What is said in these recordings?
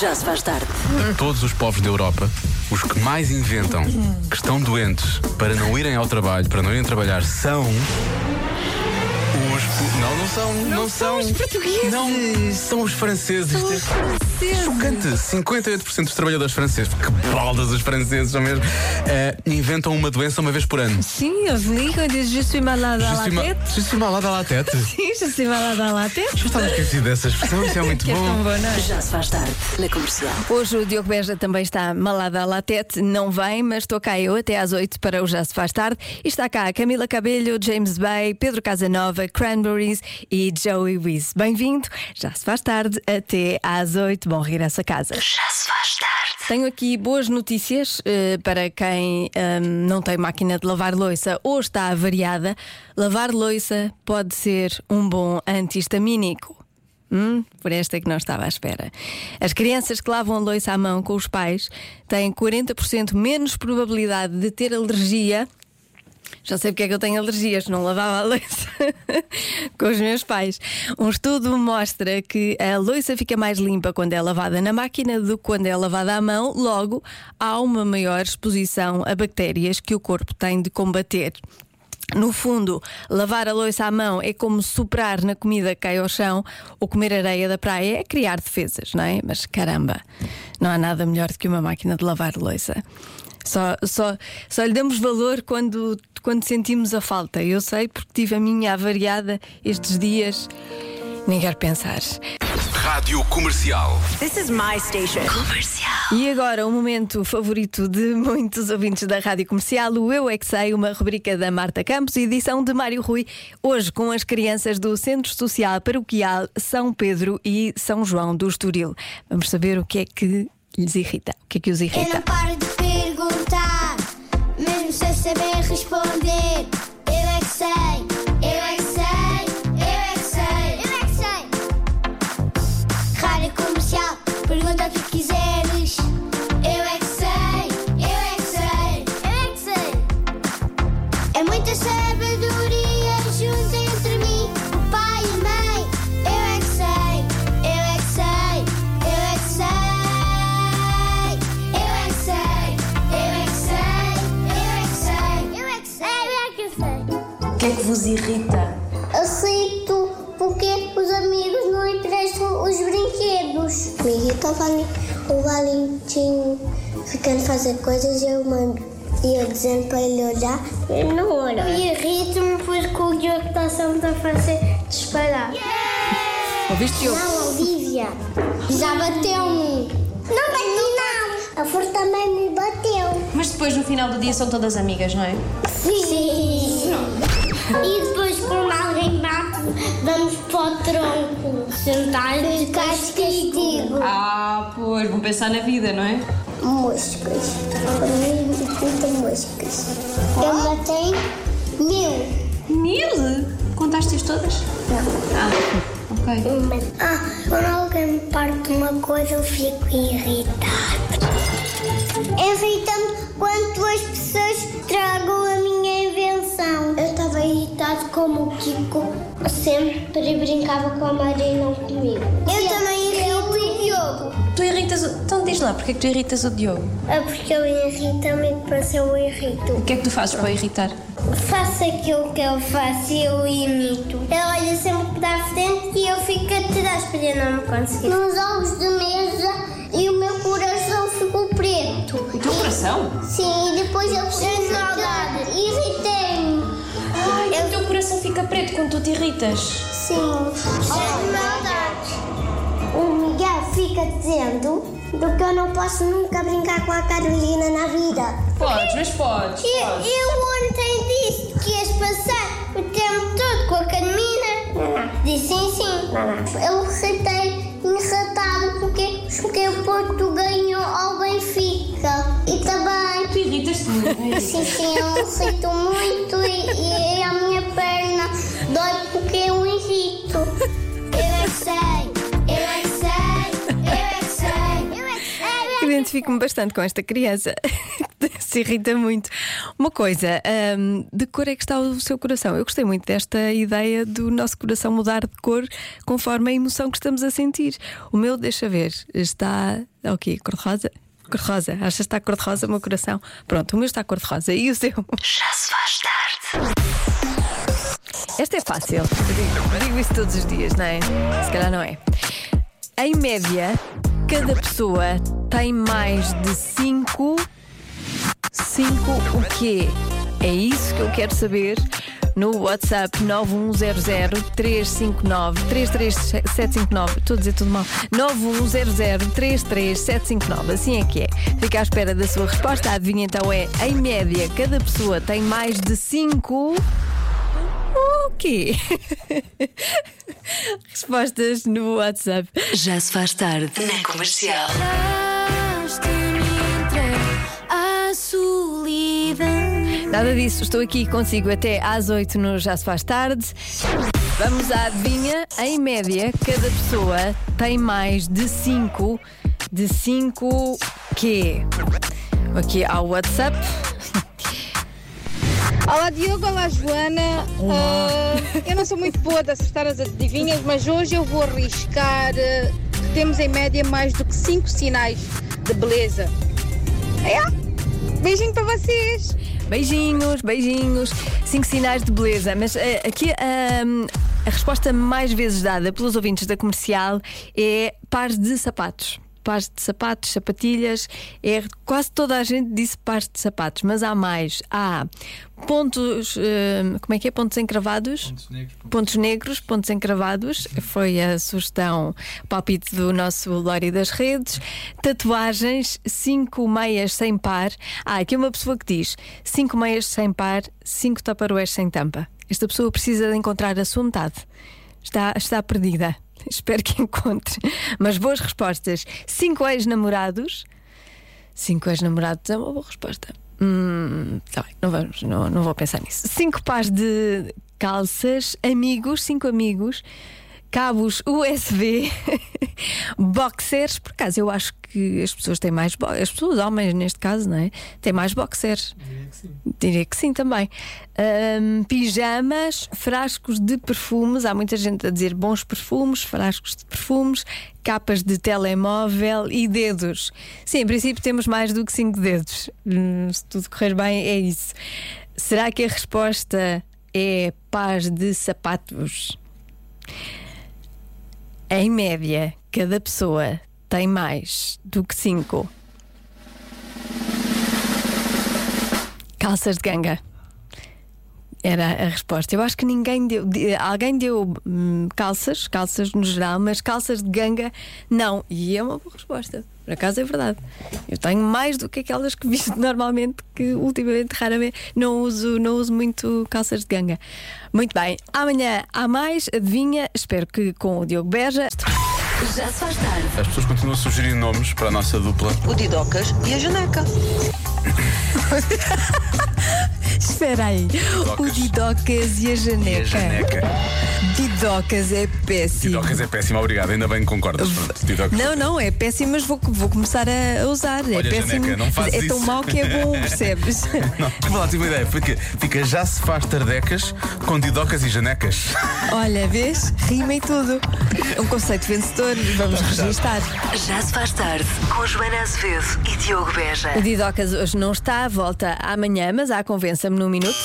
Já se faz tarde. Todos os povos da Europa, os que mais inventam que estão doentes para não irem ao trabalho, para não irem trabalhar, são. Os. Não, não são. Não, são os portugueses. Não, são os franceses. São os é franceses. Chocante. 58% dos trabalhadores franceses, que baldas os franceses são mesmo, eh, inventam uma doença uma vez por ano. Sim, eles ligam e dizem: Je suis malade à la tête. je suis malade à la tête. Sim, je suis malade à la tête. Eu estava esquecido dessa expressão, isso é muito é bom. tão bom, é? Já se faz tarde. Na comercial. Hoje o Diogo Beja também está malada à latete, não vem, mas estou cá eu até às 8 para o Já Se Faz Tarde. E está cá a Camila Cabelho, James Bay, Pedro Casanova, Cranberries e Joey Wiz. Bem-vindo, Já Se Faz Tarde, até às 8. Bom regresso a casa. Já se faz tarde. Tenho aqui boas notícias eh, para quem ahm, não tem máquina de lavar louça ou está avariada. Lavar louça pode ser um bom antihistamínico. Hum, por esta é que não estava à espera. As crianças que lavam a louça à mão com os pais têm 40% menos probabilidade de ter alergia. Já sei porque é que eu tenho alergias, não lavava a louça com os meus pais. Um estudo mostra que a louça fica mais limpa quando é lavada na máquina do que quando é lavada à mão, logo há uma maior exposição a bactérias que o corpo tem de combater. No fundo, lavar a louça à mão é como soprar na comida que cai ao chão ou comer areia da praia é criar defesas, não é? Mas caramba, não há nada melhor do que uma máquina de lavar louça. Só, só, só lhe damos valor quando, quando sentimos a falta. Eu sei porque tive a minha avariada estes dias, nem quero pensar. Rádio Comercial. This is my station. Comercial. E agora, o momento favorito de muitos ouvintes da Rádio Comercial, o Eu É Que Sei, uma rubrica da Marta Campos, edição de Mário Rui, hoje com as crianças do Centro Social Paroquial São Pedro e São João do Estoril. Vamos saber o que é que lhes irrita, o que é que os Eu irrita. não paro de saber responder. Vos irrita? Aceito porque os amigos não emprestam os brinquedos. Me irrita o Valen- o Valentim ficando fazer coisas e eu mando. E eu dizendo para ele olhar, ele não olha. Me irrita-me porque o Diogo está sempre a fazer disparar. Ouviste, Diogo? Não, Olivia, já bateu-me. Não bati não. A Flor também me bateu. Mas depois no final do dia são todas amigas, não é? Sim. E depois quando alguém bate, vamos para o tronco. Sentar de castigo. Ah, pois, vão pensar na vida, não é? Moscas. Para mim, me irrita moscas. Eu matei mil. Mil? Contaste-as todas? Não. Ah, ok. Ah, quando alguém me parte uma coisa, eu fico irritada. Irrita-me quando as pessoas tragam irritado como o Kiko sempre brincava com a Maria e não comigo. Eu também irrito o Diogo. Tu irritas o... Então diz lá, porque é que tu irritas o Diogo? É porque ele irrita-me e depois eu irrito. O que é que tu fazes para irritar? Faça aquilo que eu faço e eu imito. Ele olha sempre para a frente e eu fico atrás para ele não me conseguir. Nos jogos de mesa e o meu coração ficou preto. O teu coração? Sim, e depois eu fiz maldade. Irritei-me. O teu coração fica preto quando tu te irritas. Sim. Maldade. O Miguel fica dizendo do que eu não posso nunca brincar com a Carolina na vida. Podes, mas podes. Eu, eu ontem disse que ias passar o tempo todo com a Carmina. Disse sim, sim. Eu recitei enratado porque, porque o Porto ganhou ao Benfica. E também. Tu irritas-te muito, é? Sim, sim, eu irrito muito e, e a minha perna dói porque eu irrito. Eu é que sei, eu é que sei, eu é que sei, eu é que sei. Identifico-me bastante com esta criança. se irrita muito. Uma coisa, hum, de cor é que está o seu coração? Eu gostei muito desta ideia do nosso coração mudar de cor conforme a emoção que estamos a sentir. O meu, deixa ver, está. O quê? Cor-de-rosa? Cor-de-rosa. Achas que está cor-de-rosa o meu coração? Pronto, o meu está cor-de-rosa. E o seu? Já se faz tarde. Esta é fácil. Eu digo, digo isso todos os dias, não é? Se calhar não é. Em média, cada pessoa tem mais de 5. 5 o quê? É isso que eu quero saber no WhatsApp 9100359-33759. Estou a dizer tudo mal. 910033759. Assim é que é. Fica à espera da sua resposta. A adivinha então é: em média, cada pessoa tem mais de 5. O quê? Respostas no WhatsApp. Já se faz tarde. Na comercial. Nada disso, estou aqui consigo até às 8 no Já Se Faz Tarde. Vamos à adivinha. Em média, cada pessoa tem mais de 5. De 5 quê? Aqui ao WhatsApp. Olá Diogo, olá Joana. Ah, eu não sou muito boa de acertar as adivinhas, mas hoje eu vou arriscar que temos em média mais do que 5 sinais de beleza. É? Beijinho para vocês! Beijinhos, beijinhos. Cinco sinais de beleza. Mas eh, aqui ahm, a resposta mais vezes dada pelos ouvintes da comercial é pares de sapatos. Pares de sapatos, sapatilhas. É, quase toda a gente disse pares de sapatos, mas há mais. Há pontos. ahm, como é que é? Pontos encravados? Pontos negros. Pontos negros, pontos encravados. Foi a sugestão, palpite do nosso Lória das Redes. Tatuagens, cinco meias sem par. Há aqui uma pessoa que diz: cinco meias sem par, cinco taparoés sem tampa. Esta pessoa precisa de encontrar a sua metade. Está, está perdida. Espero que encontre. Mas boas respostas. Cinco ex-namorados. Cinco ex-namorados é uma boa resposta. Hum, tá bem, não, vamos, não, não vou pensar nisso. Cinco pares de calças, amigos, cinco amigos, cabos USB, boxers. Por acaso, eu acho que as pessoas têm mais. As pessoas, homens neste caso, não é? Têm mais boxers. Diria que sim também. Hum, pijamas, frascos de perfumes. Há muita gente a dizer bons perfumes, frascos de perfumes, capas de telemóvel e dedos. Sim, em princípio temos mais do que cinco dedos. Hum, se tudo correr bem, é isso. Será que a resposta é paz de sapatos? Em média, cada pessoa tem mais do que cinco. Calças de ganga. Era a resposta. Eu acho que ninguém deu. de- Alguém deu hum, calças, calças no geral, mas calças de ganga não. E é uma boa resposta. Por acaso é verdade. Eu tenho mais do que aquelas que visto normalmente, que ultimamente raramente não uso, não uso muito calças de ganga. Muito bem. Amanhã há mais. Adivinha? Espero que com o Diogo Beja. Já se faz tarde. As pessoas continuam a sugerir nomes para a nossa dupla. O Didocas e a Janeca. Espera aí. O Didocas e a E a Janeca. Janeca. Didocas é péssimo. Tidocas é péssimo, obrigado. Ainda bem que concordas. Não, não, é péssimo, mas vou, vou começar a usar. é Olha, péssimo. Janeca, não fazes é tão isso. mau que é bom, percebes? Não, uma ideia. Fica, fica já se faz tardecas com didocas e janecas. Olha, vês? Rima e tudo. Um conceito vencedor, vamos registar. Já se faz tarde. Com Joana Azevedo e Diogo Beja. O Didocas hoje não está, volta amanhã, mas há Convença-me num minuto.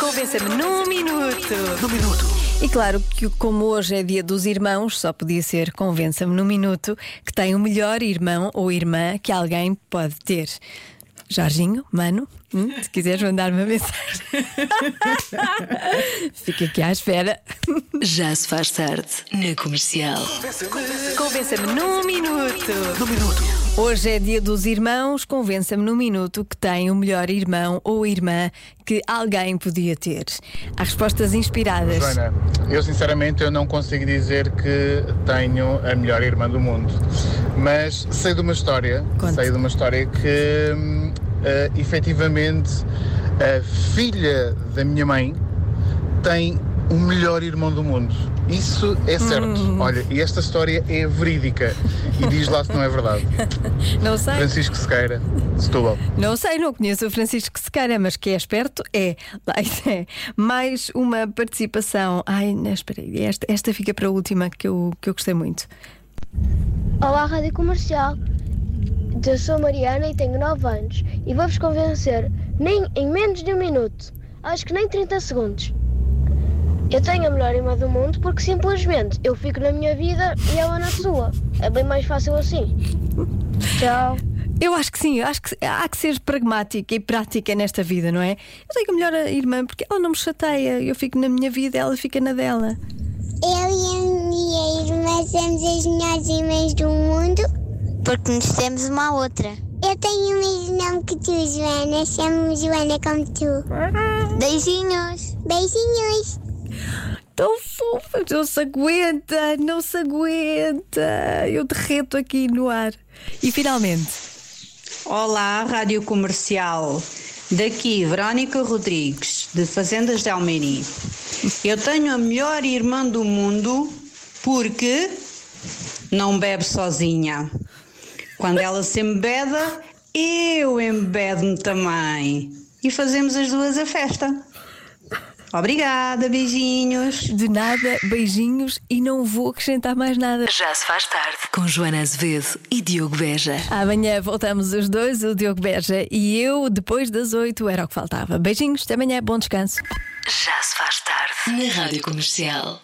Convença-me num minuto. Num minuto. E claro que, como hoje é dia dos irmãos, só podia ser Convença-me num minuto que tem o melhor irmão ou irmã que alguém pode ter. Jorginho, mano, hum, se quiseres mandar uma mensagem. Fica aqui à espera. Já se faz tarde. Na comercial. Convença-me num minuto. Num minuto. Hoje é dia dos irmãos. Convença-me num minuto que tem o melhor irmão ou irmã que alguém podia ter. Há respostas inspiradas. Joana, eu sinceramente eu não consigo dizer que tenho a melhor irmã do mundo, mas sei de uma história, Conte. sei de uma história que eh, efetivamente a filha da minha mãe tem o melhor irmão do mundo. Isso é certo. Hum. Olha, e esta história é verídica. E diz lá se não é verdade. Não sei. Francisco Sequeira, Setúbal. Não sei, não conheço o Francisco Sequeira, mas que é esperto é. É. Mais uma participação. Ai, não, espera aí, esta, esta fica para a última que eu, que eu gostei muito. Olá, Rádio Comercial. Eu sou Mariana e tenho 9 anos e vou-vos convencer nem em menos de um minuto, acho que nem 30 segundos. Eu tenho a melhor irmã do mundo porque simplesmente eu fico na minha vida e ela na sua. É bem mais fácil assim. Tchau. Eu acho que sim, acho que há que ser pragmática e prática nesta vida, não é? Eu tenho a melhor irmã porque ela não me chateia, eu fico na minha vida, ela fica na dela. Eu e a minha irmã somos as melhores irmãs do mundo Porque nos temos uma outra. Eu tenho o mesmo nome que tu, Joana. Chamo-me Joana como tu. Beijinhos! Beijinhos. Tão fofa, não se aguenta, não se aguenta. Eu derreto aqui no ar. E finalmente, Olá, Rádio Comercial. Daqui, Verónica Rodrigues, de Fazendas de Almeirim. Eu tenho a melhor irmã do mundo porque não bebe sozinha. Quando ela se embeda, eu embedo-me também. E fazemos as duas a festa. Obrigada, beijinhos. de nada, beijinhos e não vou acrescentar mais nada. Já se faz tarde com Joana Azevedo e Diogo Beja. Amanhã voltamos os dois, o Diogo Beja e eu, depois das oito, era o que faltava. Beijinhos, até amanhã, bom descanso. Já se faz tarde na Rádio Comercial.